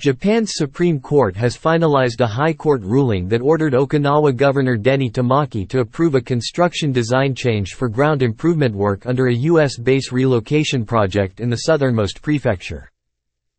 Japan's Supreme Court has finalized a High Court ruling that ordered Okinawa Governor Denny Tamaki to approve a construction design change for ground improvement work under a U.S. base relocation project in the southernmost prefecture.